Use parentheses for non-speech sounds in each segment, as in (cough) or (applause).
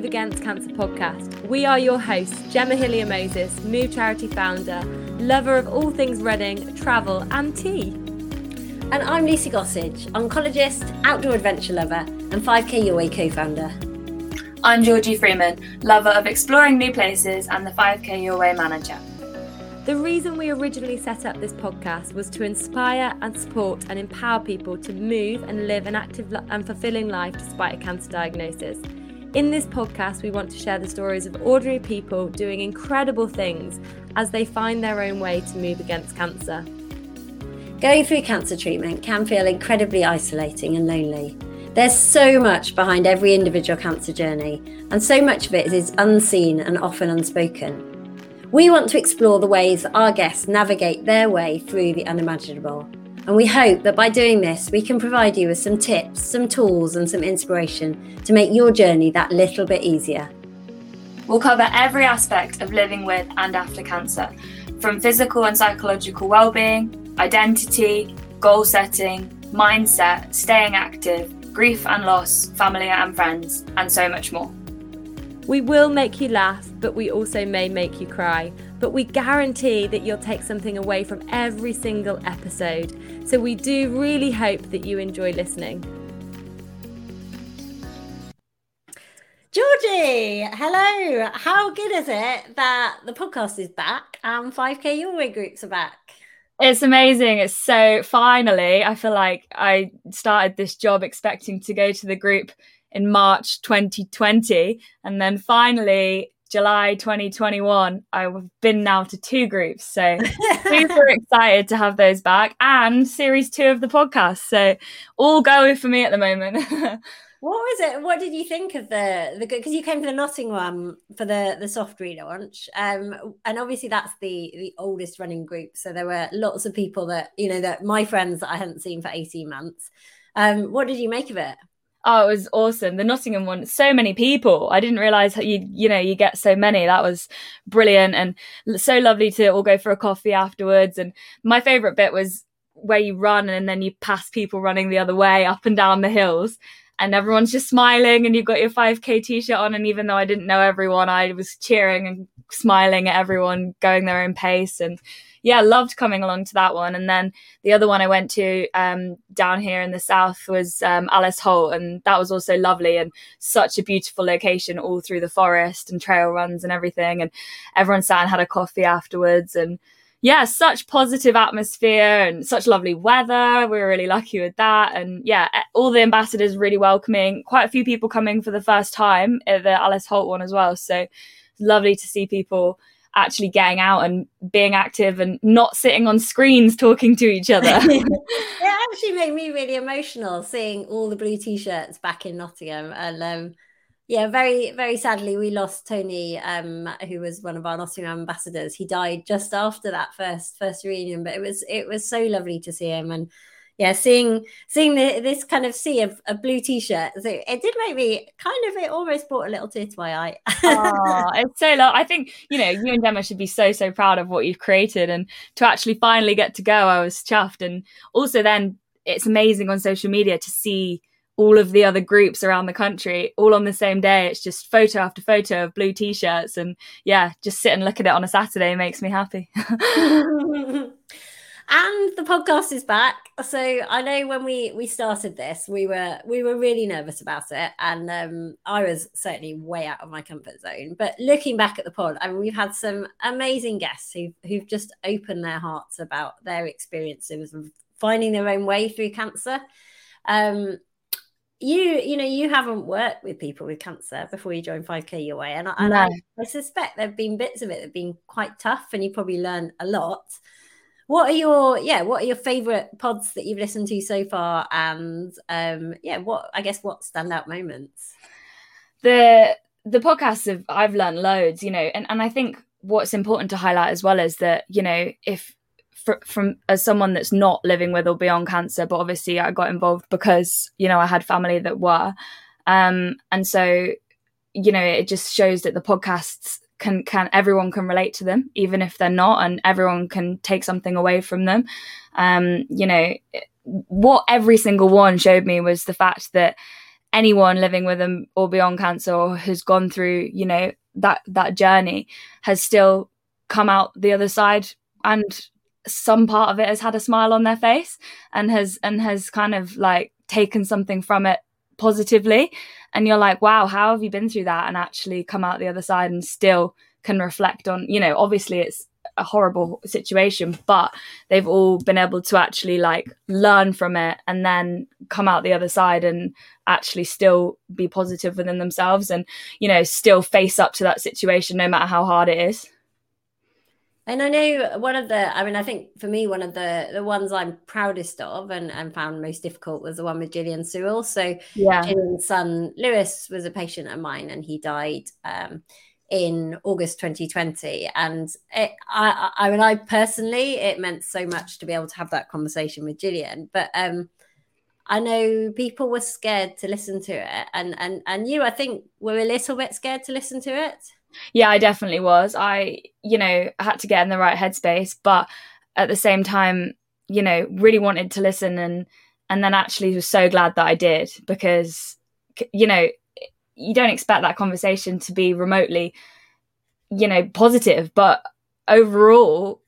Move Against Cancer podcast. We are your hosts, Gemma Hillier Moses, Move Charity founder, lover of all things running, travel, and tea. And I'm Lucy Gossage, oncologist, outdoor adventure lover, and 5K Your Way co founder. I'm Georgie Freeman, lover of exploring new places and the 5K Your Way manager. The reason we originally set up this podcast was to inspire and support and empower people to move and live an active and fulfilling life despite a cancer diagnosis. In this podcast, we want to share the stories of ordinary people doing incredible things as they find their own way to move against cancer. Going through cancer treatment can feel incredibly isolating and lonely. There's so much behind every individual cancer journey, and so much of it is unseen and often unspoken. We want to explore the ways our guests navigate their way through the unimaginable. And we hope that by doing this, we can provide you with some tips, some tools, and some inspiration to make your journey that little bit easier. We'll cover every aspect of living with and after cancer, from physical and psychological well-being, identity, goal setting, mindset, staying active, grief and loss, family and friends, and so much more. We will make you laugh, but we also may make you cry. But we guarantee that you'll take something away from every single episode. So we do really hope that you enjoy listening. Georgie, hello. How good is it that the podcast is back and 5K Your Way groups are back? It's amazing. It's so finally, I feel like I started this job expecting to go to the group in March 2020. And then finally, July 2021, I've been now to two groups. So (laughs) super excited to have those back and series two of the podcast. So all going for me at the moment. (laughs) what was it? What did you think of the the because you came for the Nottingham one for the the soft relaunch, um, and obviously that's the the oldest running group. So there were lots of people that you know that my friends that I hadn't seen for eighteen months. Um, what did you make of it? Oh, it was awesome. The Nottingham one, so many people. I didn't realize you, you know, you get so many. That was brilliant and so lovely to all go for a coffee afterwards. And my favorite bit was where you run and then you pass people running the other way up and down the hills and everyone's just smiling and you've got your 5k t-shirt on and even though i didn't know everyone i was cheering and smiling at everyone going their own pace and yeah, loved coming along to that one. And then the other one I went to um, down here in the south was um, Alice Holt, and that was also lovely and such a beautiful location all through the forest and trail runs and everything. And everyone sat and had a coffee afterwards and yeah, such positive atmosphere and such lovely weather. We were really lucky with that. And yeah, all the ambassadors really welcoming. Quite a few people coming for the first time at the Alice Holt one as well. So lovely to see people actually getting out and being active and not sitting on screens talking to each other. (laughs) (laughs) it actually made me really emotional seeing all the blue t-shirts back in Nottingham and um, yeah, very, very sadly, we lost Tony, um, who was one of our Nottingham ambassadors. He died just after that first first reunion, but it was it was so lovely to see him, and yeah, seeing seeing the, this kind of sea of, of blue t-shirt, it, it, did make me kind of it almost brought a little tear to my eye. oh, (laughs) it's so low. I think you know you and Gemma should be so so proud of what you've created, and to actually finally get to go, I was chuffed. And also, then it's amazing on social media to see all of the other groups around the country all on the same day. It's just photo after photo of blue t-shirts, and yeah, just sit and look at it on a Saturday makes me happy. (laughs) (laughs) and the podcast is back. So i know when we we started this we were we were really nervous about it. And um, i was certainly way out of my comfort zone. But looking back at the pod i mean we've had some amazing guests who, who've just opened their hearts about their experiences of finding their own way through cancer. Um, you you know you haven't worked with people with cancer before you joined 5k your way. And, I, and no. I, I suspect there have been bits of it that have been quite tough and you probably learned a lot what are your yeah what are your favorite pods that you've listened to so far? And um yeah what i guess what standout moments? The the podcasts have i've learned loads you know and, and i think what's important to highlight as well is that you know if from as someone that's not living with or beyond cancer but obviously i got involved because you know i had family that were um and so you know it just shows that the podcasts can can everyone can relate to them even if they're not and everyone can take something away from them. Um you know what every single one showed me was the fact that anyone living with them or beyond cancer or has gone through, you know, that that journey has still come out the other side and some part of it has had a smile on their face and has and has kind of like taken something from it positively and you're like wow how have you been through that? and actually come out the other side and still can reflect on you know obviously it's a horrible situation but they've all been able to actually like learn from it and then come out the other side and actually still be positive within themselves and you know still face up to that situation no matter how hard it is and I know one of the, I mean, I think for me, one of the the ones I'm proudest of and, and found most difficult was the one with Gillian Sewell. So yeah. Gillian's son Lewis was a patient of mine and he died um, in August 2020. And it, I, I mean, I personally, it meant so much to be able to have that conversation with Gillian. But um, I know people were scared to listen to it, and and and you, I think, were a little bit scared to listen to it. Yeah, I definitely was. I, you know, had to get in the right headspace, but at the same time, you know, really wanted to listen and and then actually was so glad that I did because you know, you don't expect that conversation to be remotely you know, positive, but overall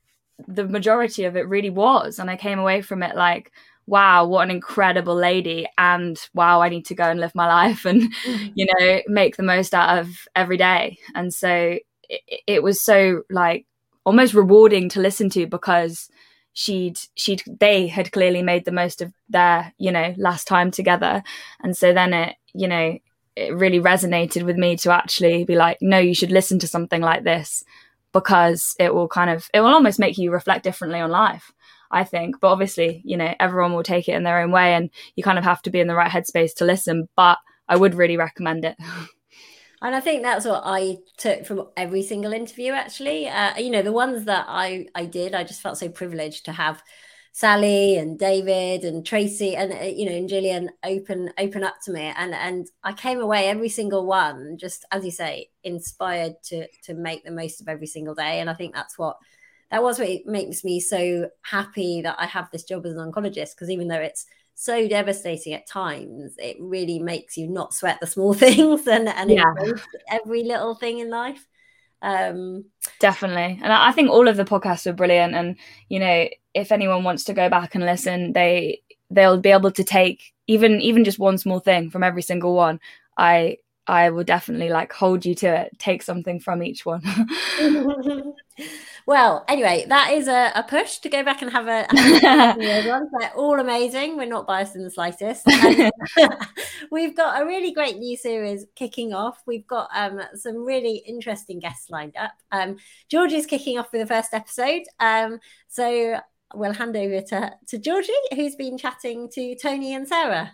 the majority of it really was and I came away from it like wow, what an incredible lady. And wow, I need to go and live my life and, mm-hmm. you know, make the most out of every day. And so it, it was so like almost rewarding to listen to because she'd she'd they had clearly made the most of their you know last time together and so then it you know it really resonated with me to actually be like no you should listen to something like this because it will kind of it will almost make you reflect differently on life I think. But obviously, you know, everyone will take it in their own way and you kind of have to be in the right headspace to listen. But I would really recommend it. (laughs) And I think that's what I took from every single interview, actually. Uh, you know, the ones that I, I did, I just felt so privileged to have Sally and David and Tracy and uh, you know and Gillian open open up to me and and I came away every single one just as you say inspired to to make the most of every single day and I think that's what that was what makes me so happy that I have this job as an oncologist because even though it's so devastating at times, it really makes you not sweat the small (laughs) things and, and yeah. every little thing in life. Um, Definitely. And I think all of the podcasts are brilliant. And, you know, if anyone wants to go back and listen, they they'll be able to take even even just one small thing from every single one. I I will definitely like hold you to it, take something from each one. (laughs) well, anyway, that is a, a, push to go back and have a. Have a (laughs) They're all amazing. We're not biased in the slightest. (laughs) we've got a really great new series kicking off. We've got um, some really interesting guests lined up. Um, George is kicking off with the first episode. Um, so we'll hand over to, to Georgie, who's been chatting to Tony and Sarah.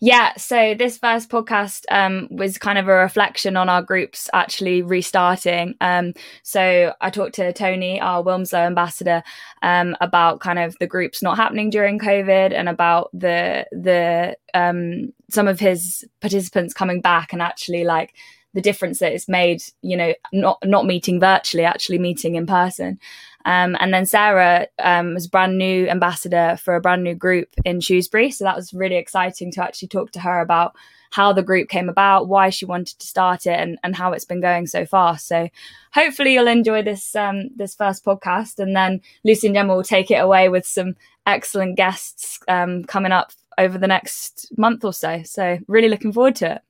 Yeah, so this first podcast um, was kind of a reflection on our groups actually restarting. Um, so I talked to Tony, our Wilmslow ambassador, um, about kind of the groups not happening during COVID and about the the um, some of his participants coming back and actually like the difference that it's made, you know, not not meeting virtually, actually meeting in person. Um, and then Sarah um, was brand new ambassador for a brand new group in Shrewsbury. So that was really exciting to actually talk to her about how the group came about, why she wanted to start it, and, and how it's been going so far. So hopefully you'll enjoy this um, this first podcast, and then Lucy and Gemma will take it away with some excellent guests um, coming up over the next month or so. So really looking forward to it.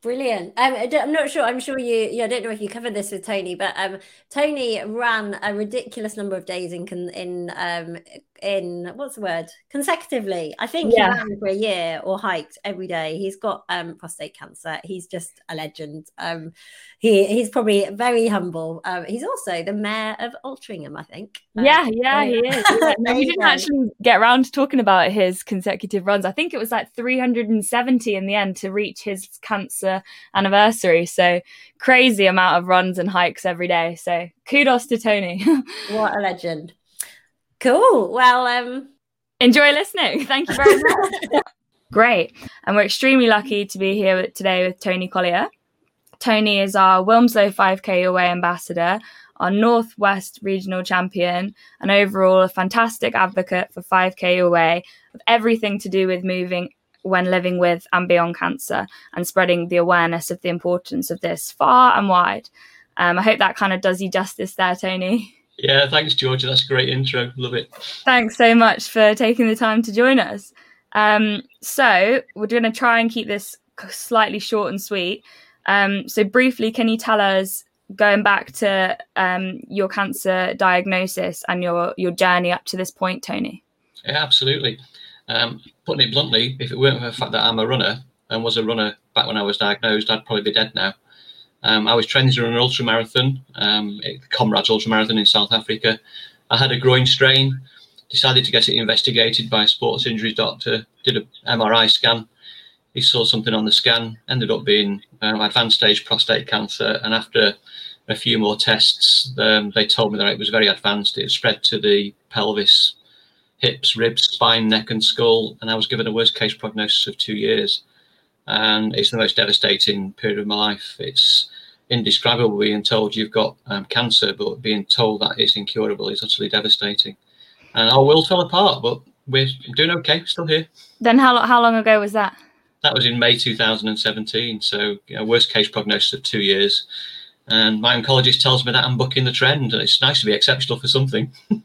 Brilliant. Um, I'm not sure. I'm sure you. I don't know if you covered this with Tony, but um, Tony ran a ridiculous number of days in in um, in what's the word consecutively. I think yeah. he ran for a year or hiked every day. He's got um, prostate cancer. He's just a legend. Um, he he's probably very humble. Um, he's also the mayor of Altrincham, I think. Um, yeah, yeah, he is. (laughs) Yeah. no, we didn't actually get around to talking about his consecutive runs. I think it was like 370 in the end to reach his cancer anniversary. So crazy amount of runs and hikes every day. So kudos to Tony. (laughs) what a legend. Cool. Well, um, enjoy listening. Thank you very much. (laughs) Great. And we're extremely lucky to be here today with Tony Collier. Tony is our Wilmslow 5K away ambassador, our Northwest regional champion, and overall a fantastic advocate for 5K away of everything to do with moving when living with and beyond cancer and spreading the awareness of the importance of this far and wide. Um, I hope that kind of does you justice there, Tony. (laughs) Yeah, thanks, Georgia. That's a great intro. Love it. Thanks so much for taking the time to join us. Um, so, we're going to try and keep this slightly short and sweet. Um, so, briefly, can you tell us, going back to um, your cancer diagnosis and your, your journey up to this point, Tony? Yeah, absolutely. Um, putting it bluntly, if it weren't for the fact that I'm a runner and was a runner back when I was diagnosed, I'd probably be dead now. Um, I was training to run an ultra marathon, um, Comrades Ultra Marathon in South Africa. I had a groin strain, decided to get it investigated by a sports injuries doctor, did an MRI scan. He saw something on the scan, ended up being um, advanced stage prostate cancer. And after a few more tests, um, they told me that it was very advanced. It spread to the pelvis, hips, ribs, spine, neck, and skull. And I was given a worst case prognosis of two years and it's the most devastating period of my life. It's indescribable being told you've got um, cancer, but being told that it's incurable is utterly devastating. And our world fell apart, but we're doing okay, still here. Then how how long ago was that? That was in May 2017. So, you know, worst case prognosis of two years. And my oncologist tells me that I'm bucking the trend, and it's nice to be exceptional for something. (laughs)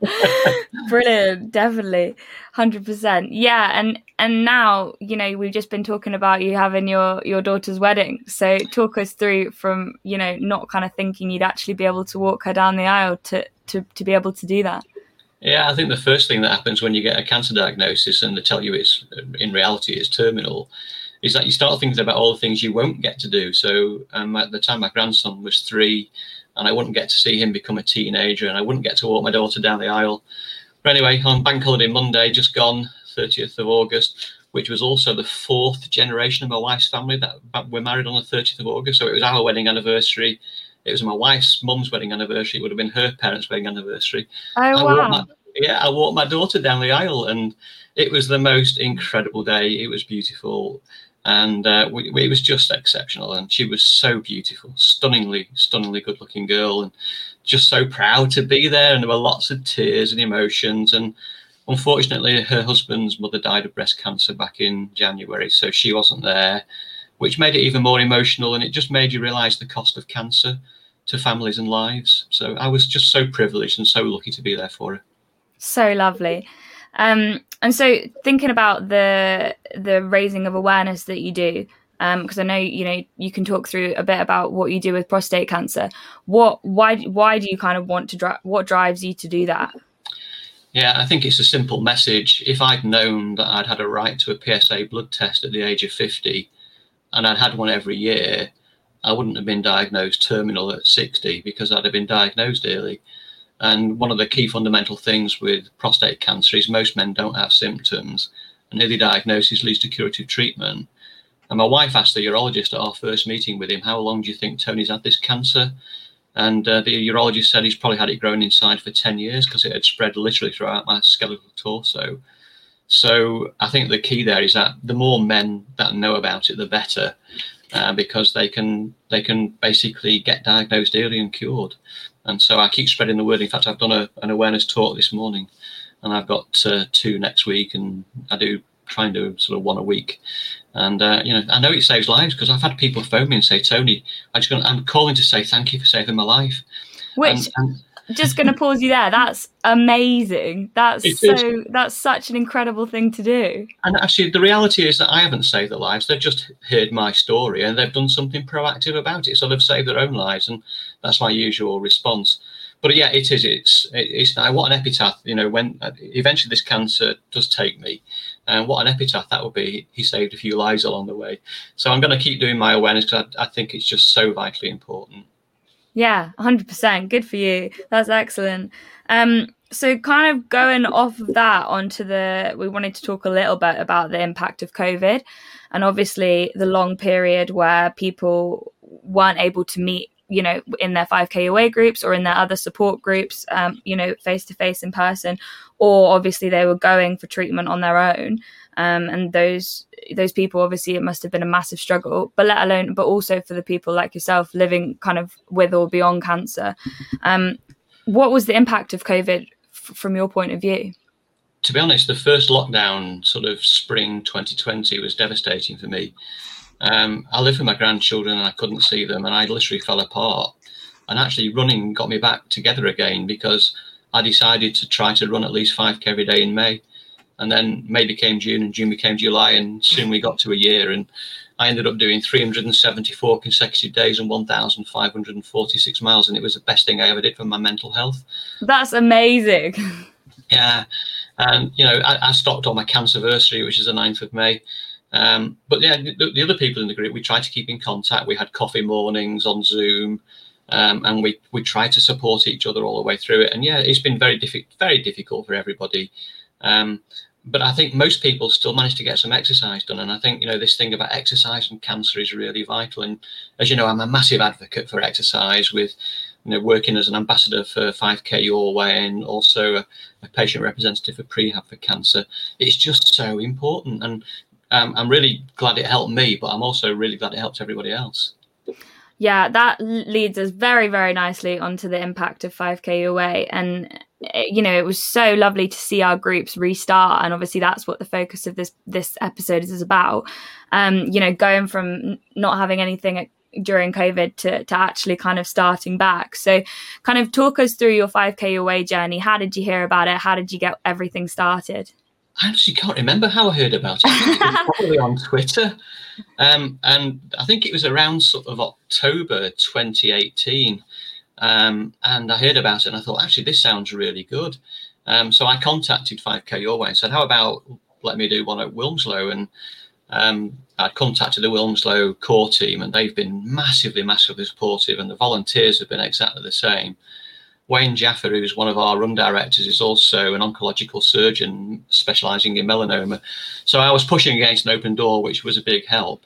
(laughs) Brilliant, definitely, hundred percent. Yeah, and and now you know we've just been talking about you having your your daughter's wedding. So talk us through from you know not kind of thinking you'd actually be able to walk her down the aisle to to to be able to do that. Yeah, I think the first thing that happens when you get a cancer diagnosis and they tell you it's in reality it's terminal is that you start thinking about all the things you won't get to do. So um, at the time, my grandson was three, and I wouldn't get to see him become a teenager, and I wouldn't get to walk my daughter down the aisle. But anyway, on Bank Holiday Monday, just gone, 30th of August, which was also the fourth generation of my wife's family that, that we're married on the 30th of August. So it was our wedding anniversary. It was my wife's mum's wedding anniversary. It would have been her parents' wedding anniversary. Oh, wow. My, yeah, I walked my daughter down the aisle and it was the most incredible day. It was beautiful and uh, we, we, it was just exceptional. And she was so beautiful, stunningly, stunningly good-looking girl, and just so proud to be there. And there were lots of tears and emotions. And unfortunately, her husband's mother died of breast cancer back in January, so she wasn't there, which made it even more emotional. And it just made you realise the cost of cancer to families and lives. So I was just so privileged and so lucky to be there for her. So lovely. Um, and so thinking about the the raising of awareness that you do, because um, I know you know you can talk through a bit about what you do with prostate cancer. What why why do you kind of want to drive? What drives you to do that? Yeah, I think it's a simple message. If I'd known that I'd had a right to a PSA blood test at the age of 50 and I'd had one every year, I wouldn't have been diagnosed terminal at 60 because I'd have been diagnosed early. And one of the key fundamental things with prostate cancer is most men don't have symptoms. An early diagnosis leads to curative treatment. And my wife asked the urologist at our first meeting with him, How long do you think Tony's had this cancer? And uh, the urologist said he's probably had it growing inside for 10 years because it had spread literally throughout my skeletal torso. So I think the key there is that the more men that know about it, the better, uh, because they can they can basically get diagnosed early and cured. And so I keep spreading the word. In fact, I've done a, an awareness talk this morning, and I've got uh, two next week, and I do try and do sort of one a week. And uh, you know, I know it saves lives because I've had people phone me and say, "Tony, I just gonna, I'm calling to say thank you for saving my life." Which and, and, just going to pause you there. That's amazing. That's so. Is. That's such an incredible thing to do. And actually, the reality is that I haven't saved their lives. They've just heard my story and they've done something proactive about it. So they've saved their own lives, and that's my usual response. But yeah, it is. It's it's now what an epitaph. You know, when uh, eventually this cancer does take me, and what an epitaph that would be. He saved a few lives along the way. So I'm going to keep doing my awareness because I, I think it's just so vitally important. Yeah, 100%. Good for you. That's excellent. Um, so, kind of going off of that onto the, we wanted to talk a little bit about the impact of COVID and obviously the long period where people weren't able to meet you know in their 5k away groups or in their other support groups um, you know face to face in person or obviously they were going for treatment on their own. Um, and those those people obviously it must have been a massive struggle but let alone but also for the people like yourself living kind of with or beyond cancer. Um, what was the impact of covid f- from your point of view? To be honest, the first lockdown, sort of spring 2020, was devastating for me. Um, I lived with my grandchildren and I couldn't see them, and I literally fell apart. And actually, running got me back together again because I decided to try to run at least 5k every day in May. And then May became June, and June became July, and soon we got to a year. And I ended up doing 374 consecutive days and 1,546 miles, and it was the best thing I ever did for my mental health. That's amazing. (laughs) Yeah, and you know, I, I stopped on my cancerversary, which is the 9th of May. Um, but yeah, the, the, other people in the group, we tried to keep in contact. We had coffee mornings on Zoom, um, and we we tried to support each other all the way through it. And yeah, it's been very difficult, very difficult for everybody. Um, but I think most people still manage to get some exercise done. And I think, you know, this thing about exercise and cancer is really vital. And as you know, I'm a massive advocate for exercise with, you know, working as an ambassador for 5K Your Way and also a, a patient representative for Prehab for Cancer. It's just so important. And um, I'm really glad it helped me, but I'm also really glad it helped everybody else. Yeah, that leads us very, very nicely onto the impact of 5K away. And Eh, you know it was so lovely to see our groups restart and obviously that's what the focus of this this episode is, about. Um you know going from not having anything during covid to, to actually kind of starting back. So kind of talk us through your 5k away journey. How did you hear about it? How did you get everything started I actually can't remember how I heard about it. it (laughs) probably on Twitter. Um, and I think it was around sort of October 2018. Um, and I heard about it and I thought, actually, this sounds really good. Um, so I contacted 5K Your Way and said, how about let me do one at Wilmslow? And um, I contacted the Wilmslow core team and they've been massively, massively supportive and the volunteers have been exactly the same. Wayne Jaffer, who's one of our run directors, is also an oncological surgeon specializing in melanoma. So I was pushing against an open door, which was a big help.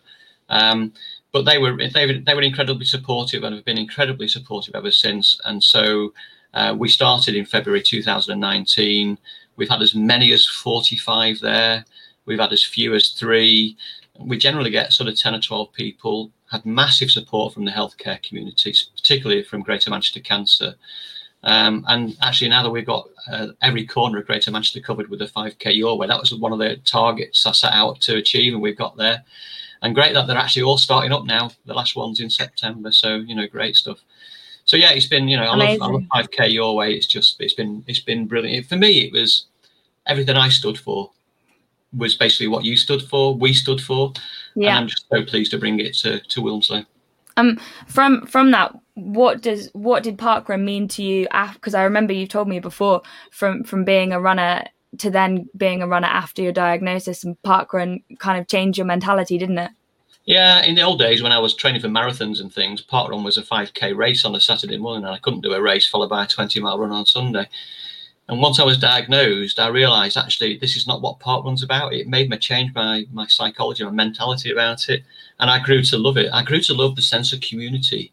Um, but they were they were they were incredibly supportive and have been incredibly supportive ever since. And so uh, we started in February 2019. We've had as many as 45 there. We've had as few as three. We generally get sort of 10 or 12 people. Had massive support from the healthcare communities, particularly from Greater Manchester Cancer. Um, and actually, now that we've got uh, every corner of Greater Manchester covered with a 5K Your Way, that was one of the targets I set out to achieve, and we've got there and great that they're actually all starting up now. The last one's in September, so you know, great stuff. So yeah, it's been you know, I love, I love 5K your way. It's just it's been it's been brilliant for me. It was everything I stood for was basically what you stood for, we stood for, yeah. and I'm just so pleased to bring it to to Wilmslow. Um, from from that, what does what did parkrun mean to you? Because I remember you told me before from from being a runner to then being a runner after your diagnosis and parkrun kind of changed your mentality, didn't it? Yeah, in the old days when I was training for marathons and things, parkrun was a 5k race on a Saturday morning, and I couldn't do a race followed by a 20 mile run on Sunday. And once I was diagnosed, I realised actually this is not what parkrun's about. It made me change my my psychology, my mentality about it, and I grew to love it. I grew to love the sense of community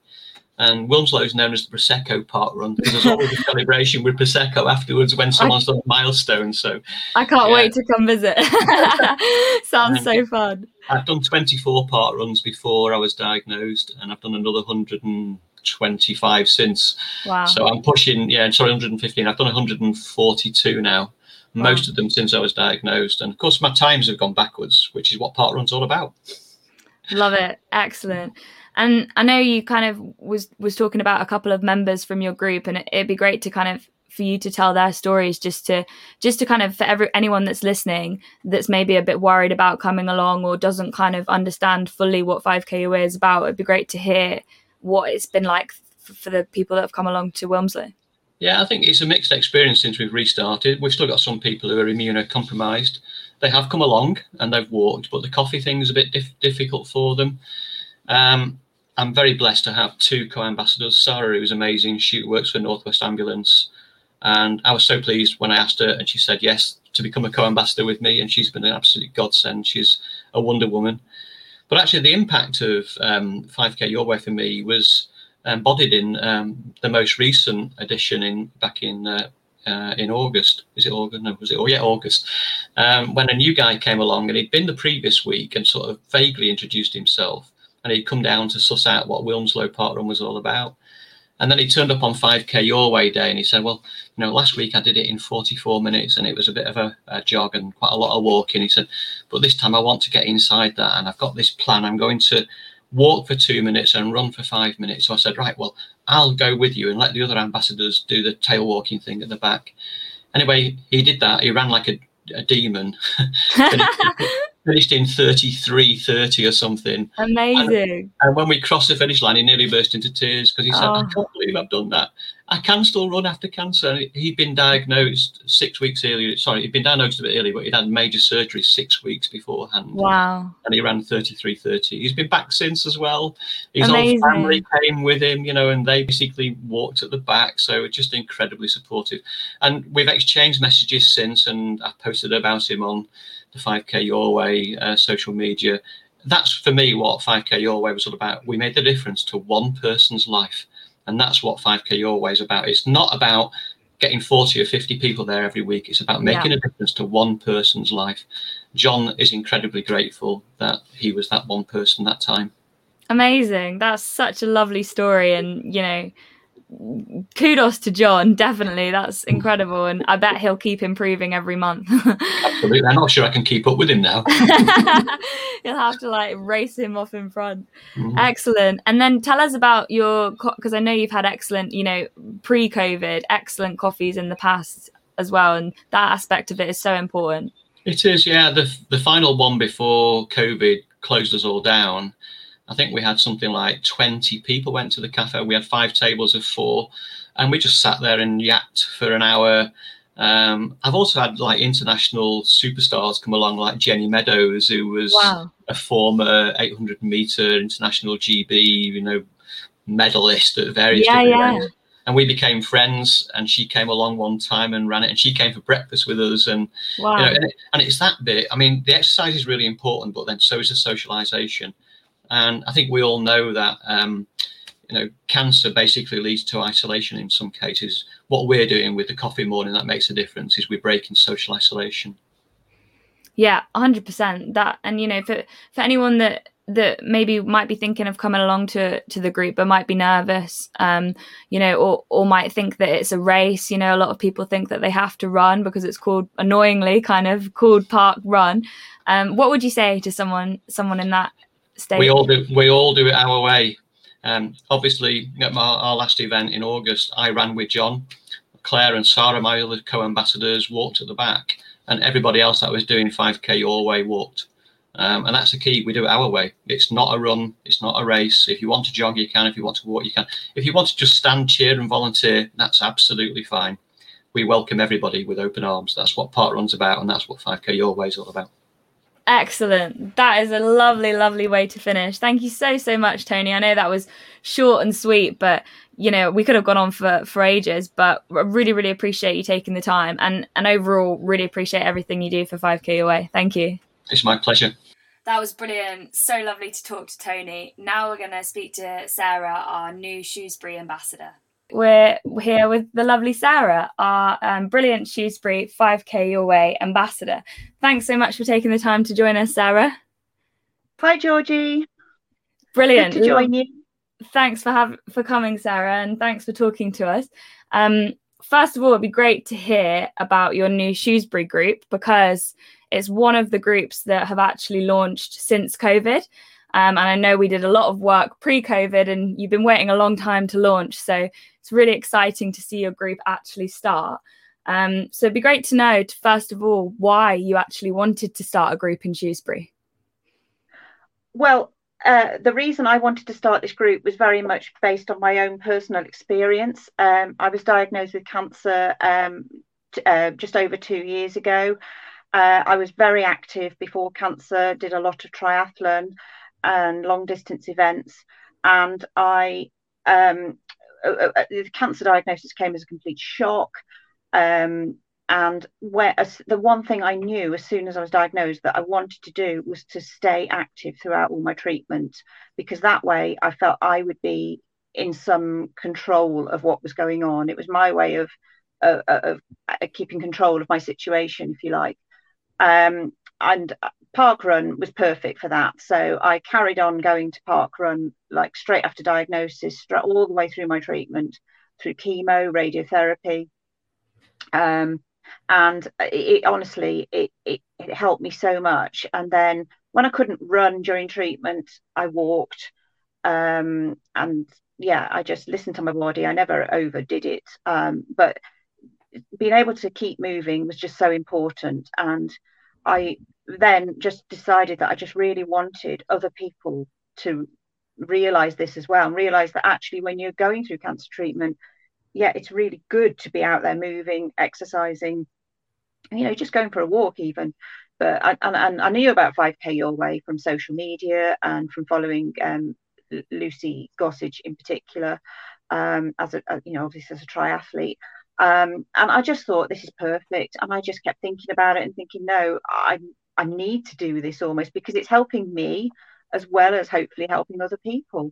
and Wilmslow is known as the Prosecco parkrun because there's always a celebration with Prosecco afterwards when someone's done a milestone. So I can't yeah. wait to come visit. (laughs) Sounds so fun. I've done 24 parkruns before I was diagnosed, and I've done another 125 since. Wow. So I'm pushing, yeah, sorry, 115. I've done 142 now, most wow. of them since I was diagnosed. And of course, my times have gone backwards, which is what parkrun's all about. Love it. Excellent. And I know you kind of was was talking about a couple of members from your group, and it'd be great to kind of for you to tell their stories just to just to kind of for every anyone that's listening that's maybe a bit worried about coming along or doesn't kind of understand fully what 5k is about it'd be great to hear what it's been like for the people that have come along to Wilmslow yeah i think it's a mixed experience since we've restarted we've still got some people who are immunocompromised they have come along and they've walked but the coffee thing is a bit dif- difficult for them um, I'm very blessed to have two co-ambassadors. Sarah, who's amazing, she works for Northwest Ambulance, and I was so pleased when I asked her, and she said yes to become a co-ambassador with me, and she's been an absolute godsend. She's a wonder woman. But actually, the impact of um, 5K Your Way for me was embodied in um, the most recent edition in back in uh, uh, in August. Is it August? No, was it? Oh, yeah, August. Um, when a new guy came along and he'd been the previous week and sort of vaguely introduced himself and he'd come down to suss out what Wilmslow Park Run was all about. And then he turned up on 5K Your Way Day and he said, Well, you know, last week I did it in 44 minutes and it was a bit of a, a, jog and quite a lot of walking. He said, But this time I want to get inside that and I've got this plan. I'm going to walk for two minutes and run for five minutes. So I said, Right, well, I'll go with you and let the other ambassadors do the tail walking thing at the back. Anyway, he did that. He ran like a, a demon. (laughs) finished in 33 30 or something. Amazing. And, and, when we crossed the finish line he nearly burst into tears because he said oh. i can't believe i've done that. I can still run after cancer. He'd been diagnosed six weeks earlier sorry he'd been diagnosed a bit earlier but he'd had major surgery six weeks beforehand. Wow. And he ran 33 30 he's been back since as well. His amazing. whole family came with him you know and they basically walked at the back so it's just incredibly supportive. And we've exchanged messages since and i posted about him on the 5K Your Way uh, social media. That's for me what 5K Your Way was all about. We made the difference to one person's life. And that's what 5K Your Way is about. It's not about getting 40 or 50 people there every week. It's about making yeah. a difference to one person's life. John is incredibly grateful that he was that one person that time. Amazing. That's such a lovely story. And, you know, kudos to John. Definitely, that's incredible, and I bet he'll keep improving every month. Absolutely, I'm not sure I can keep up with him now. (laughs) You'll have to like race him off in front. Mm-hmm. Excellent. And then tell us about your because I know you've had excellent, you know, pre-COVID, excellent coffees in the past as well, and that aspect of it is so important. It is, yeah. The the final one before COVID closed us all down I think we had something like 20 people went to the cafe. We had five tables of four, and we just sat there and yapped for an hour. Um, I've also had like international superstars come along, like Jenny Meadows, who was wow. a former 800 meter international GB, you know, medalist at various yeah, yeah. events. And we became friends, and she came along one time and ran it, and she came for breakfast with us, and wow. you know, and, it, and it's that bit. I mean, the exercise is really important, but then so is the socialization. And I think we all know that um, you know cancer basically leads to isolation in some cases. What we're doing with the coffee morning that makes a difference is we're breaking social isolation. Yeah, hundred percent. That and you know for for anyone that that maybe might be thinking of coming along to to the group but might be nervous um you know or or might think that it's a race you know a lot of people think that they have to run because it's called annoyingly kind of called park run um what would you say to someone someone in that We all do. We all do it our way. Um, obviously, at my, our last event in August, I ran with John, Claire, and Sarah, my other co-ambassadors, walked at the back, and everybody else that was doing 5k all way walked. Um, and that's the key. We do it our way. It's not a run. It's not a race. If you want to jog, you can. If you want to walk, you can. If you want to just stand, cheer, and volunteer, that's absolutely fine. We welcome everybody with open arms. That's what Park Run's about, and that's what 5k Your Way is all about. Excellent. That is a lovely, lovely way to finish. Thank you so, so much, Tony. I know that was short and sweet, but you know, we could have gone on for, for ages, but I really, really appreciate you taking the time and, and overall really appreciate everything you do for 5K Away. Thank you. It's my pleasure. That was brilliant. So lovely to talk to Tony. Now we're going to speak to Sarah, our new Shrewsbury ambassador. We're here with the lovely Sarah, our um, brilliant Shrewsbury 5K Your Way ambassador. Thanks so much for taking the time to join us, Sarah. Hi, Georgie. Brilliant. Good to join you. Thanks for have, for coming, Sarah, and thanks for talking to us. Um, first of all, it'd be great to hear about your new Shrewsbury group because it's one of the groups that have actually launched since COVID. Um, and I know we did a lot of work pre COVID, and you've been waiting a long time to launch. So it's really exciting to see your group actually start. Um, so it'd be great to know, first of all, why you actually wanted to start a group in Shrewsbury. Well, uh, the reason I wanted to start this group was very much based on my own personal experience. Um, I was diagnosed with cancer um, t- uh, just over two years ago. Uh, I was very active before cancer, did a lot of triathlon and long distance events. And I, um, the cancer diagnosis came as a complete shock. Um, and where the one thing I knew as soon as I was diagnosed that I wanted to do was to stay active throughout all my treatment because that way I felt I would be in some control of what was going on. It was my way of of, of keeping control of my situation, if you like. Um, and park run was perfect for that. So I carried on going to park run like straight after diagnosis, all the way through my treatment, through chemo, radiotherapy. Um, and it honestly it, it, it helped me so much. And then when I couldn't run during treatment, I walked. Um, and yeah, I just listened to my body. I never overdid it. Um, but being able to keep moving was just so important. And I then just decided that I just really wanted other people to realize this as well and realize that actually when you're going through cancer treatment, yeah, it's really good to be out there moving, exercising, you know, just going for a walk even. But I, and, and I knew about 5K Your Way from social media and from following um, Lucy Gossage in particular, um, as a, you know, obviously as a triathlete. Um, and I just thought this is perfect. And I just kept thinking about it and thinking, no, I I need to do this almost because it's helping me as well as hopefully helping other people.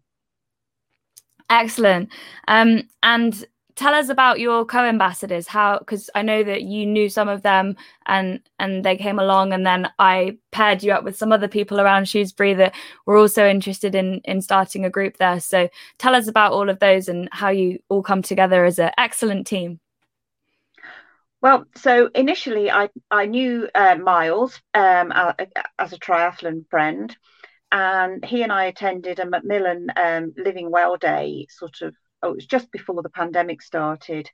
Excellent. Um, and tell us about your co-ambassadors how because i know that you knew some of them and and they came along and then i paired you up with some other people around shrewsbury that were also interested in in starting a group there so tell us about all of those and how you all come together as an excellent team well, so initially I I knew uh, Miles um, as a triathlon friend, and he and I attended a Macmillan um, Living Well Day sort of oh, it was just before the pandemic started.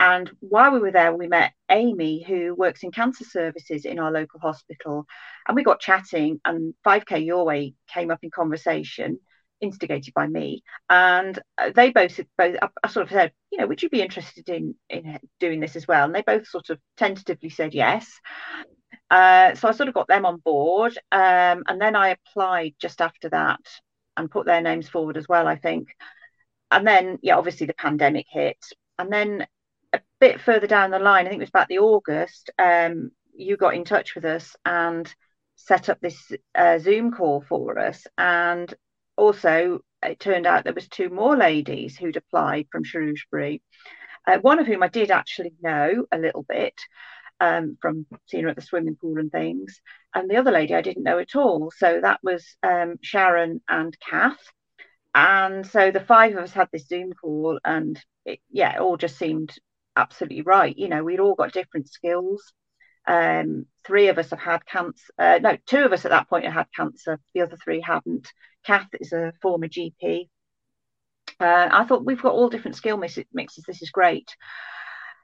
And while we were there, we met Amy, who works in cancer services in our local hospital. And we got chatting, and 5K Your Way came up in conversation, instigated by me. And uh, they both, both I sort of said, you know, would you be interested in, in doing this as well? And they both sort of tentatively said yes. Uh, so I sort of got them on board. Um, and then I applied just after that and put their names forward as well, I think and then yeah obviously the pandemic hit and then a bit further down the line i think it was about the august um, you got in touch with us and set up this uh, zoom call for us and also it turned out there was two more ladies who'd applied from shrewsbury uh, one of whom i did actually know a little bit um, from seeing her at the swimming pool and things and the other lady i didn't know at all so that was um, sharon and kath and so the five of us had this Zoom call, and it, yeah, it all just seemed absolutely right. You know, we'd all got different skills. Um, three of us have had cancer. Uh, no, two of us at that point had had cancer. The other three hadn't. Kath is a former GP. Uh, I thought we've got all different skill mixes. This is great.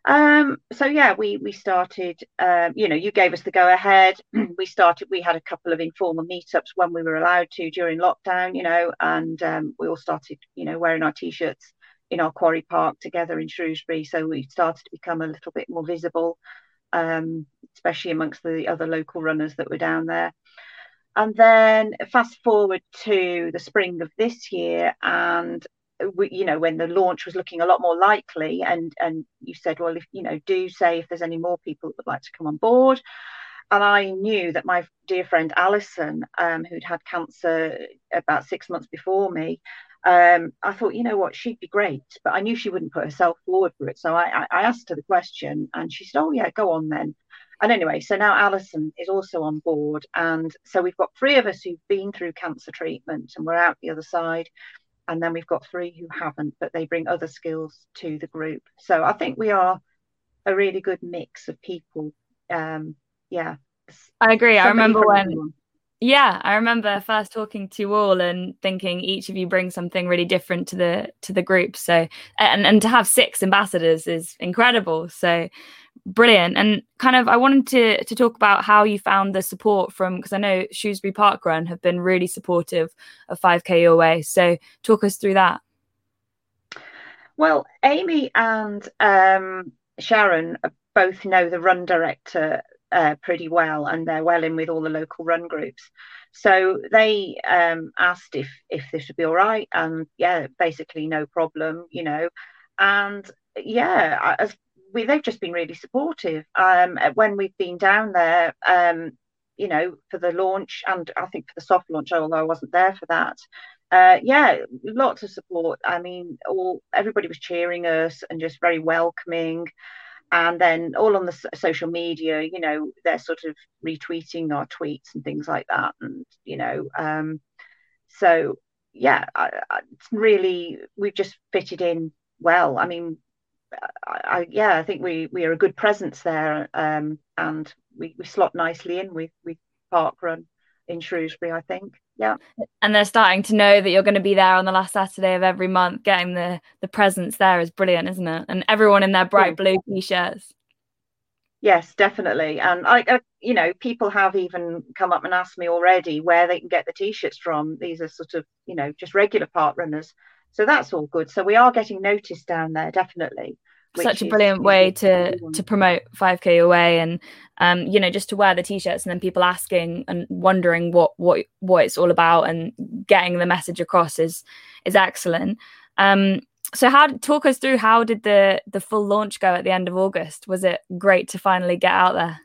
Um, so yeah, we we started. Um, you know, you gave us the go ahead. (clears throat) we started. We had a couple of informal meetups when we were allowed to during lockdown. You know, and um, we all started. You know, wearing our t-shirts in our quarry park together in Shrewsbury. So we started to become a little bit more visible, um, especially amongst the other local runners that were down there. And then fast forward to the spring of this year, and we, you know when the launch was looking a lot more likely and and you said well if you know do say if there's any more people that would like to come on board and I knew that my dear friend Alison, um, who'd had cancer about six months before me, um, I thought, you know what, she'd be great, but I knew she wouldn't put herself forward for it. So I, I asked her the question, and she said, "Oh yeah, go on then." And anyway, so now Alison is also on board, and so we've got three of us who've been through cancer treatment, and we're out the other side and then we've got three who haven't, but they bring other skills to the group. So I think we are a really good mix of people. Um, yeah, I agree. I remember when. Everyone. Yeah, I remember first talking to you all and thinking each of you brings something really different to the to the group. So and and to have six ambassadors is incredible. So brilliant and kind of i wanted to to talk about how you found the support from because i know shrewsbury park run have been really supportive of 5k your way so talk us through that well amy and um, sharon both know the run director uh, pretty well and they're well in with all the local run groups so they um, asked if if this would be all right and yeah basically no problem you know and yeah as we, they've just been really supportive. Um, when we've been down there, um, you know, for the launch and I think for the soft launch, although I wasn't there for that. Uh, yeah, lots of support. I mean, all everybody was cheering us and just very welcoming. And then all on the social media you know they're sort of retweeting our tweets and things like that and you know um, so yeah I, I, it's really we've just fitted in well. I mean I, yeah i think we we are a good presence there um, and we, we slot nicely in with with park run in shrewsbury i think yeah. And they're starting to know that you're going to be there on the last saturday of every month getting the the presence there is brilliant isn't it? And everyone in their bright blue t-shirts. Yes definitely. And I, I, you know people have even come up and asked me already where they can get the t-shirts from. These are sort of you know just regular parkrunners. So that's all good. So we are getting noticed down there definitely such a brilliant way to to promote 5k Your Way and um you know just to wear the t-shirts and then people asking and wondering what what what it's all about and getting the message across is is excellent. Um so how talk us through how did the the full launch go at the end of august? Was it great to finally get out there?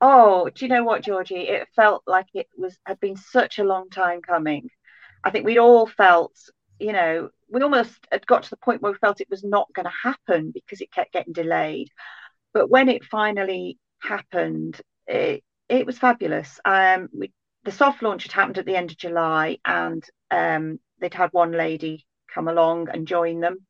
Oh do you know what georgie? It felt like it was had been such a long time coming. I think we'd all felt you know we almost had got to the point where we felt it was not going to happen because it kept getting delayed. But when it finally happened, it, it was fabulous. Um, we, the soft launch had happened at the end of July, and um, they'd had one lady come along and join them.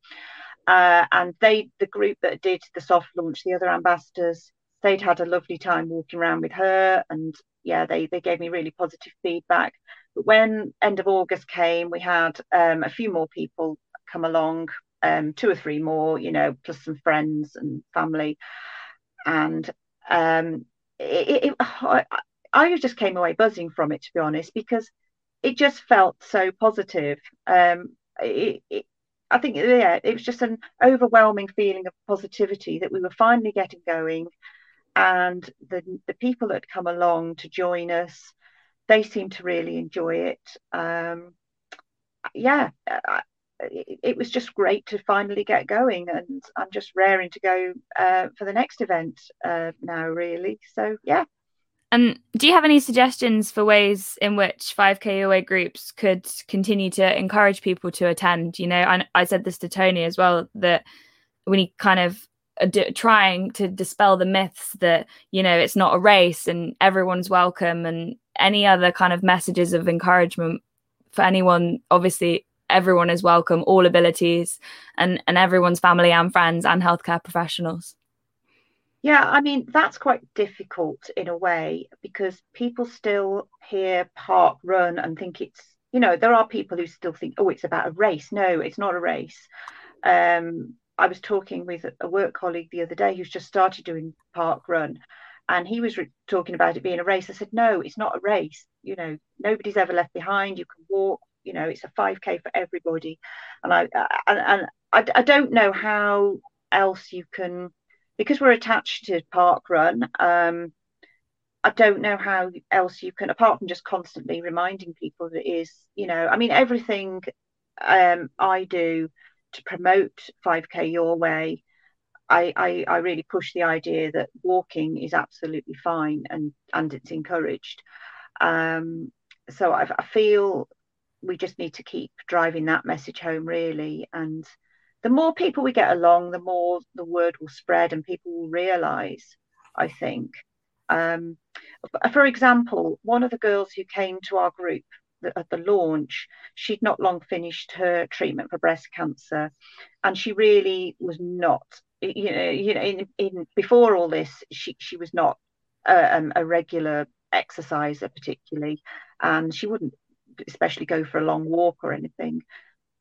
Uh, and they, the group that did the soft launch, the other ambassadors, they'd had a lovely time walking around with her, and yeah, they they gave me really positive feedback. But when end of August came, we had um, a few more people come along, um, two or three more, you know, plus some friends and family. And um, it, it, I, I just came away buzzing from it, to be honest, because it just felt so positive. Um, it, it, I think, yeah, it was just an overwhelming feeling of positivity that we were finally getting going. And the, the people that come along to join us, they seem to really enjoy it. Um, yeah, I, it, was just great to finally get going, and I'm just raring to go uh, for the next event uh, now, really. So yeah. And do you have any suggestions for ways in which 5K Your Way groups could continue to encourage people to attend? You know, I, I said this to Tony as well that when he kind of trying to dispel the myths that you know it's not a race and everyone's welcome and any other kind of messages of encouragement for anyone obviously everyone is welcome all abilities and and everyone's family and friends and healthcare professionals. Yeah i mean that's quite difficult in a way because people still hear parkrun and think it's you know there are people who still think oh it's about a race. No it's not a race. Um I was talking with a work colleague the other day who's just started doing parkrun, and he was re- talking about it being a race. I said, no, it's not a race. You know, nobody's ever left behind. You can walk. You know, it's a 5k for everybody, and I and, and I, I don't know how else you can because we're attached to parkrun. Um, I don't know how else you can, apart from just constantly reminding people that is, you know, I mean, everything um, I do to promote 5k your way I, I, I really push the idea that walking is absolutely fine and and it's encouraged. Um, so I, I feel we just need to keep driving that message home really. And the more people we get along the more the word will spread and people will realize i think. Um, for example one of the girls who came to our group at the launch, she'd not long finished her treatment for breast cancer, and she really was not. You know, you know, in, in before all this, she she was not a, um, a regular exerciser particularly, and she wouldn't especially go for a long walk or anything.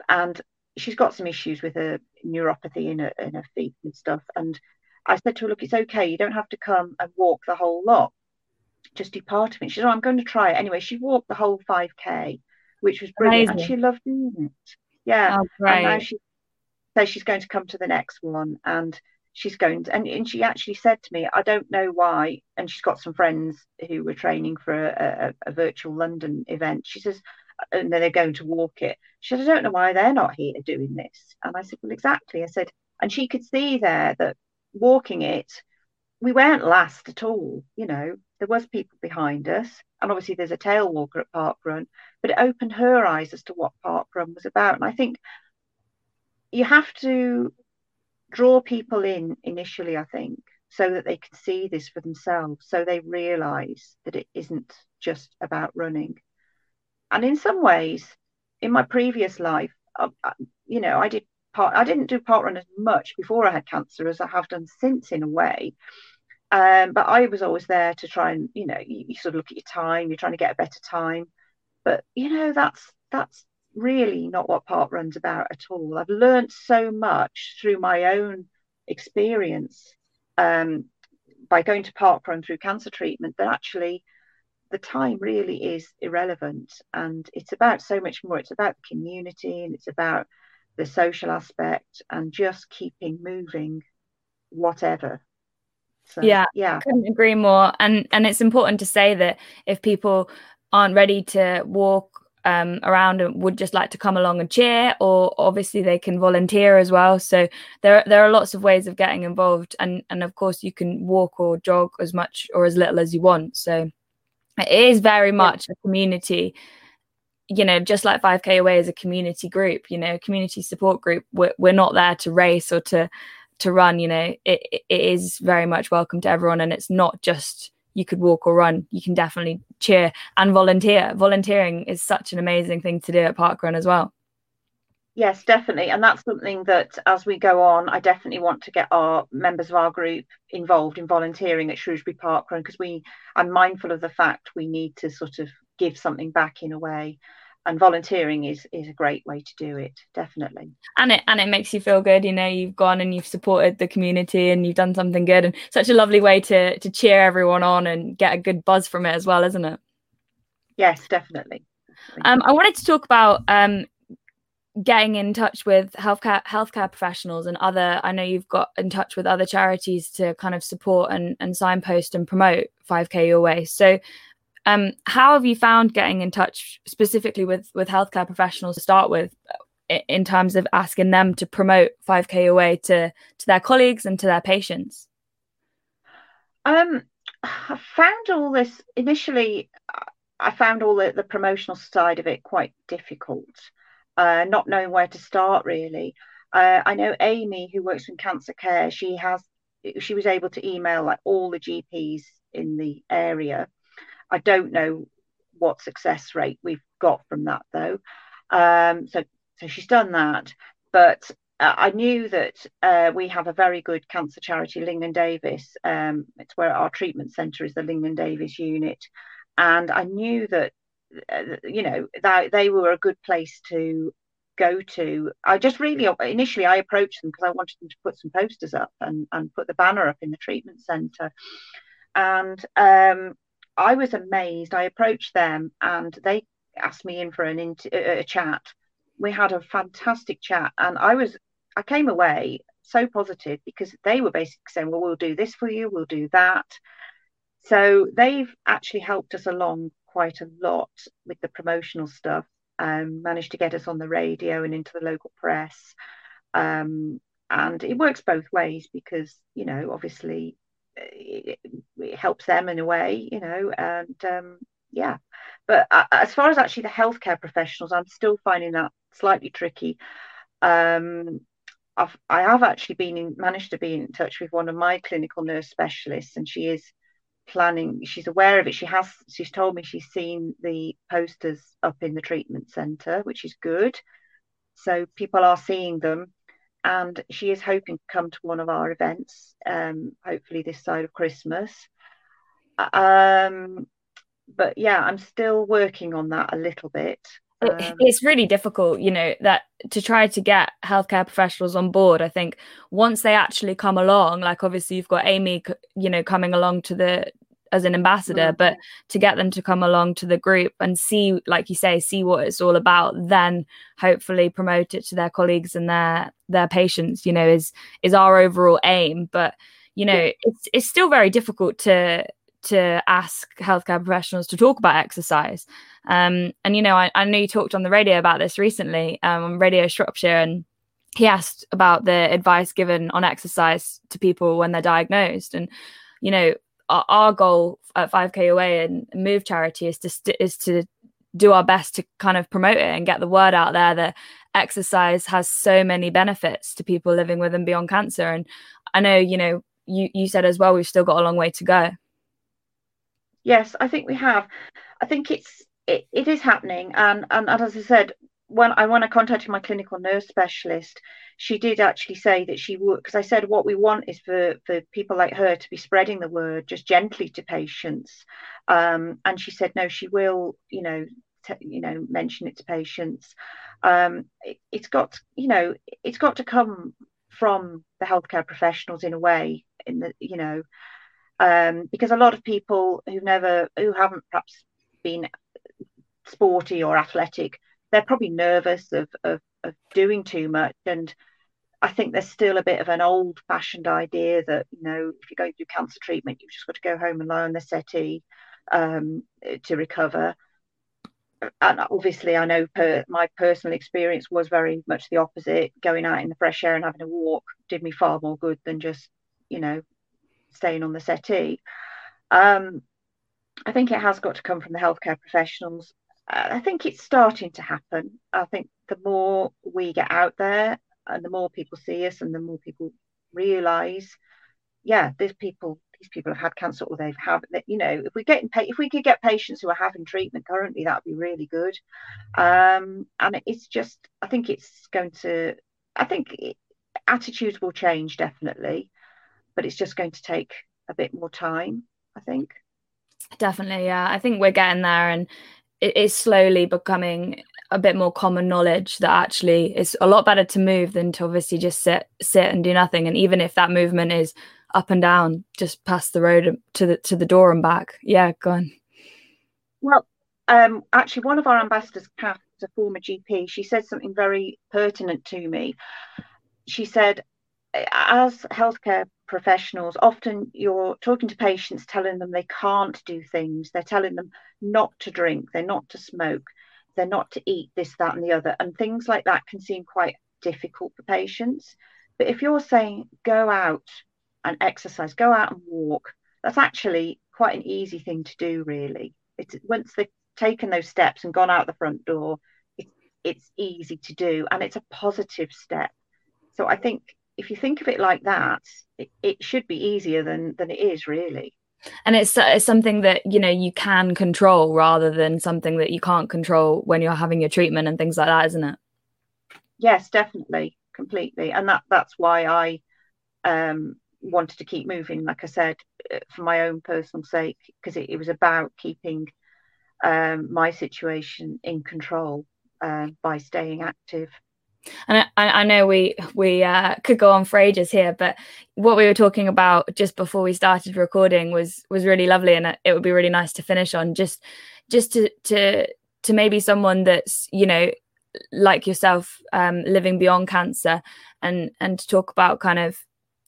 And she's got some issues with her neuropathy in her in her feet and stuff. And I said to her, look, it's okay. You don't have to come and walk the whole lot just do part of it. She said, oh, I'm going to try it. Anyway, she walked the whole 5K, which was brilliant. Amazing. And she loved doing it. Yeah. Oh, and now she says she's going to come to the next one and she's going to, and, and she actually said to me, I don't know why. And she's got some friends who were training for a, a, a virtual London event. She says, and then they're going to walk it. She said, I don't know why they're not here doing this. And I said, Well, exactly. I said, and she could see there that walking it, we weren't last at all, you know there was people behind us, and obviously there's a tail walker at parkrun, but it opened her eyes as to what parkrun was about. And I think you have to draw people in initially, I think, so that they can see this for themselves, so they realize that it isn't just about running. And in some ways, in my previous life, you know, I did part, I didn't do parkrun as much before I had cancer as I have done since, in a way. Um, but I was always there to try and, you know, you, you sort of look at your time, you're trying to get a better time. But you know, that's that's really not what parkrun's about at all. I've learned so much through my own experience um, by going to parkrun through cancer treatment that actually the time really is irrelevant and it's about so much more it's about the community and it's about the social aspect and just keeping moving whatever so, yeah yeah I couldn't agree more and and it's important to say that if people aren't ready to walk um, around and would just like to come along and cheer, or obviously they can volunteer as well. So there there are lots of ways of getting involved, and and of course you can walk or jog as much or as little as you want. So it is very much a community. You know, just like 5K Your Way is a community group, you know, community support group. We're, we're not there to race or to to run. You know, it, it is very much welcome to everyone, and it's not just you could walk or run, you can definitely cheer and volunteer. Volunteering is such an amazing thing to do at Parkrun as well. Yes, definitely. And that's something that as we go on, I definitely want to get our members of our group involved in volunteering at Shrewsbury Parkrun because we I'm mindful of the fact we need to sort of give something back in a way. And volunteering is is a great way to do it definitely. And it and it makes you feel good you know you've gone and you've supported the community and you've done something good and such a lovely way to to cheer everyone on and get a good buzz from it as well isn't it? Yes definitely. Um i wanted to talk about um getting in touch with healthcare healthcare professionals and other i know you've got in touch with other charities to kind of support and, and signpost and promote 5k your way. So um, how have you found getting in touch specifically with with healthcare professionals to start with, in terms of asking them to promote 5K Your Way to to their colleagues and to their patients? Um, I found all this initially. I found all the, the promotional side of it quite difficult, uh, not knowing where to start really. Uh, I know Amy, who works in cancer care, she has she was able to email like all the GPs in the area I don't know what success rate we've got from that though. Um, so so she's done that, but uh, I knew that uh, we have a very good cancer charity, Lingen Davies. Um, it's where our treatment centre is, the Lingen Davies unit, and I knew that uh, you know that they were a good place to go to. I just really initially I approached them because I wanted them to put some posters up and and put the banner up in the treatment centre, and um, I was amazed. I approached them and they asked me in for an a chat. We had a fantastic chat, and I was I came away so positive because they were basically saying, "Well, we'll do this for you, we'll do that." So they've actually helped us along quite a lot with the promotional stuff. Um, managed to get us on the radio and into the local press. Um, and it works both ways because you know obviously it, helps them in a way, you know, and um, yeah. But uh, as far as actually the healthcare professionals, I'm still finding that slightly tricky. Um, I've I have actually been in, managed to be in touch with one of my clinical nurse specialists, and she is planning. She's aware of it. She has. She's told me she's seen the posters up in the treatment centre, which is good. So people are seeing them and she is hoping to come to one of our events, um, hopefully this side of Christmas. Um, but yeah, I'm still working on that a little bit. Um, it's really difficult, you know, that to try to get healthcare professionals on board. I think once they actually come along, like obviously you've got Amy, you know, coming along to the as an ambassador, mm-hmm. but to get them to come along to the group and see, like you say, see what it's all about, then hopefully promote it to their colleagues and their their patients, you know, is is our overall aim. But you know, it's it's still very difficult to to ask healthcare professionals to talk about exercise. Um, and you know, I, I know you talked on the radio about this recently um, on Radio Shropshire, and he asked about the advice given on exercise to people when they're diagnosed. And you know, our, our goal at 5k Your Way and move charity is to st- is to do our best to kind of promote it and get the word out there that exercise has so many benefits to people living with and beyond cancer. And I know, you know, you, you said as well, we've still got a long way to go. Yes, I think we have. I think it's it, it is happening, and, and and as I said, when I when I contacted my clinical nurse specialist, she did actually say that she would because I said what we want is for for people like her to be spreading the word just gently to patients, um, and she said no, she will, you know, t- you know, mention it to patients. Um, it, it's got, you know, it's got to come from the healthcare professionals in a way, in the, you know, um, because a lot of people who never, who haven't perhaps been sporty or athletic they're probably nervous of, of, of doing too much. And I think there's still a bit of an old fashioned idea that, you know, if you're going through cancer treatment, you've just got to go home and lie on the settee um, to recover. And obviously, I know per, my personal experience was very much the opposite. Going out in the fresh air and having a walk did me far more good than just, you know, staying on the settee. Um, I think it has got to come from the healthcare professionals. I think it's starting to happen. I think the more we get out there and the more people see us and the more people realize, yeah, these people, these people have had cancer or they've had, you know, if we get if we could get patients who are having treatment currently, that would be really good. Um, and it's just, I think it's going to, I think it, attitudes will change definitely, but it's just going to take a bit more time, I think. Definitely, yeah. I think we're getting there, and it is slowly becoming a bit more common knowledge that actually it's a lot better to move than to obviously just sit sit and do nothing. And even if that movement is up and down just past the road to the to the door and back. Yeah go on. Well um actually one of our ambassadors Kath a former GP she said something very pertinent to me. She said as healthcare professionals, often you're talking to patients telling them they can't do things. They're telling them not to drink, they're not to smoke, they're not to eat this, that, and the other. And things like that can seem quite difficult for patients. But if you're saying go out and exercise, go out and walk, that's actually quite an easy thing to do, really. It's once they've taken those steps and gone out the front door, it's it's easy to do and it's a positive step. So I think if you think of it like that, it, it should be easier than than it is really. And it's, it's something that you know you can control rather than something that you can't control when you're having your treatment and things like that, isn't it? Yes, definitely, completely, and that that's why I um, wanted to keep moving. Like I said, uh, for my own personal sake, because it, it, was about keeping um, my situation in control uh, by staying active. And I, I know we we uh, could go on for ages here, but what we were talking about just before we started recording was was really lovely, and it would be really nice to finish on just just to to to maybe someone that's you know like yourself um, living beyond cancer, and and to talk about kind of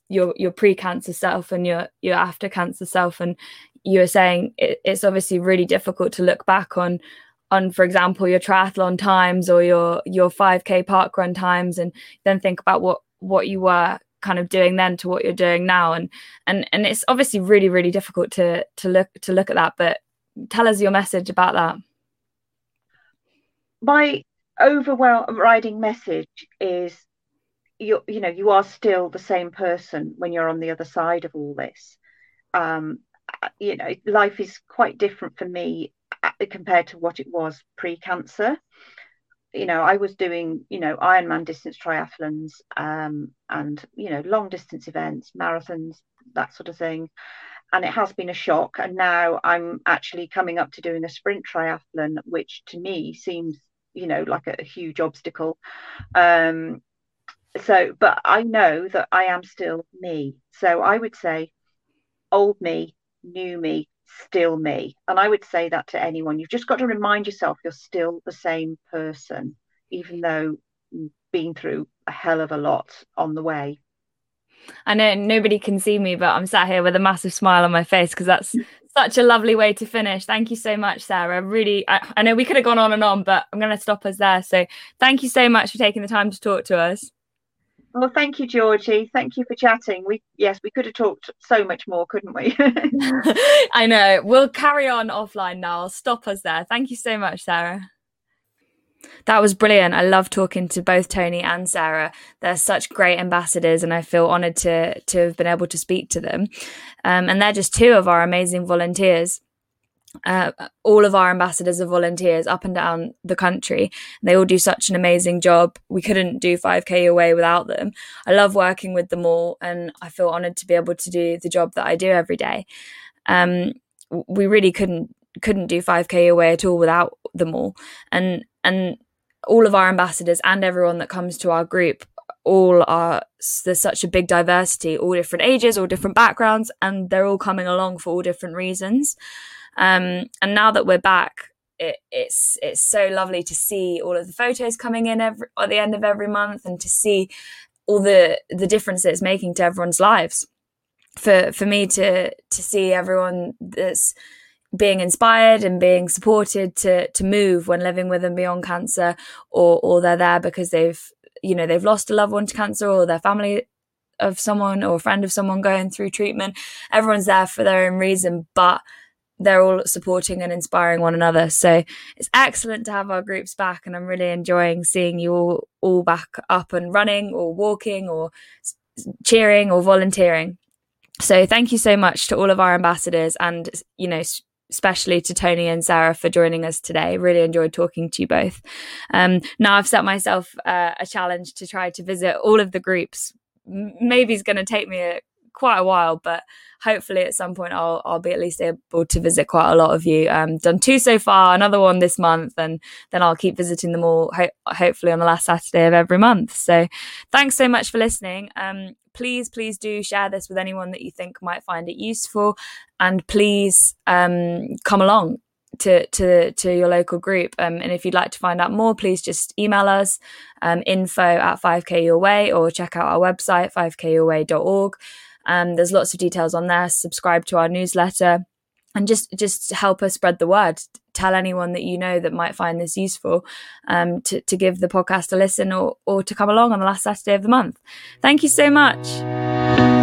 your your pre-cancer self and your your after cancer self, and you were saying it, it's obviously really difficult to look back on on for example your triathlon times or your your 5k parkrun times and then think about what what you were kind of doing then to what you're doing now. And and and it's obviously really really difficult to to look to look at that but tell us your message about that. My overriding message is you you know you are still the same person when you're on the other side of all this. Um you know life is quite different for me compared to what it was pre-cancer. You know i was doing you know ironman distance triathlons um, and you know long distance events marathons that sort of thing. And it has been a shock. And now i'm actually coming up to doing a sprint triathlon which to me seems you know like a, a huge obstacle. Um, so but i know that i am still me. So i would say old me new me still me. And I would say that to anyone. You've just got to remind yourself you're still the same person, even though you've been through a hell of a lot on the way. I know nobody can see me, but I'm sat here with a massive smile on my face because that's (laughs) such a lovely way to finish. Thank you so much, Sarah. Really, I, I know we could have gone on and on, but I'm going to stop us there. So thank you so much for taking the time to talk to us. Well, thank you, Georgie. Thank you for chatting. We yes, we could have talked so much more, couldn't we? (laughs) (laughs) I know. We'll carry on offline now. I'll stop us there. Thank you so much, Sarah. that was brilliant. I love talking to both Tony and Sarah. They're such great ambassadors, and I feel honoured to to have been able to speak to them. Um, and they're just two of our amazing volunteers. Uh, all of our ambassadors are volunteers up and down the country. They all do such an amazing job. We couldn't do 5K Your Way without them. I love working with them all, and I feel honoured to be able to do the job that I do every day. Um, we really couldn't couldn't do 5k Your Way at all without them all and and all of our ambassadors and everyone that comes to our group all are there's such a big diversity all different ages all different backgrounds and they're all coming along for all different reasons um, and now that we're back it, it's it's so lovely to see all of the photos coming in every, at the end of every month and to see all the the difference that it's making to everyone's lives. For for me to to see everyone that's being inspired and being supported to to move when living with and beyond cancer or or they're there because they've you know they've lost a loved one to cancer or their family of someone or a friend of someone going through treatment. Everyone's there for their own reason but they're all supporting and inspiring one another so it's excellent to have our groups back and i'm really enjoying seeing you all all back up and running or walking or cheering or volunteering so thank you so much to all of our ambassadors and you know especially to Tony and Sarah for joining us today. Really enjoyed talking to you both. Um, now I've set myself uh, a challenge to try to visit all of the groups. Maybe it's going to take me a, quite a while, but hopefully at some point I'll I'll be at least able to visit quite a lot of you. Um, done two so far, another one this month, and then I'll keep visiting them all. Ho- hopefully on the last Saturday of every month. So, thanks so much for listening. Um, please, please do share this with anyone that you think might find it useful, and please um, come along to to to your local group. Um, and if you'd like to find out more, please just email us um, info at 5k your way or check out our website 5kyourway.org. Um, there's lots of details on there. Subscribe to our newsletter and just just help us spread the word. Tell anyone that you know that might find this useful um, to, to give the podcast a listen or, or to come along on the last Saturday of the month. Thank you so much.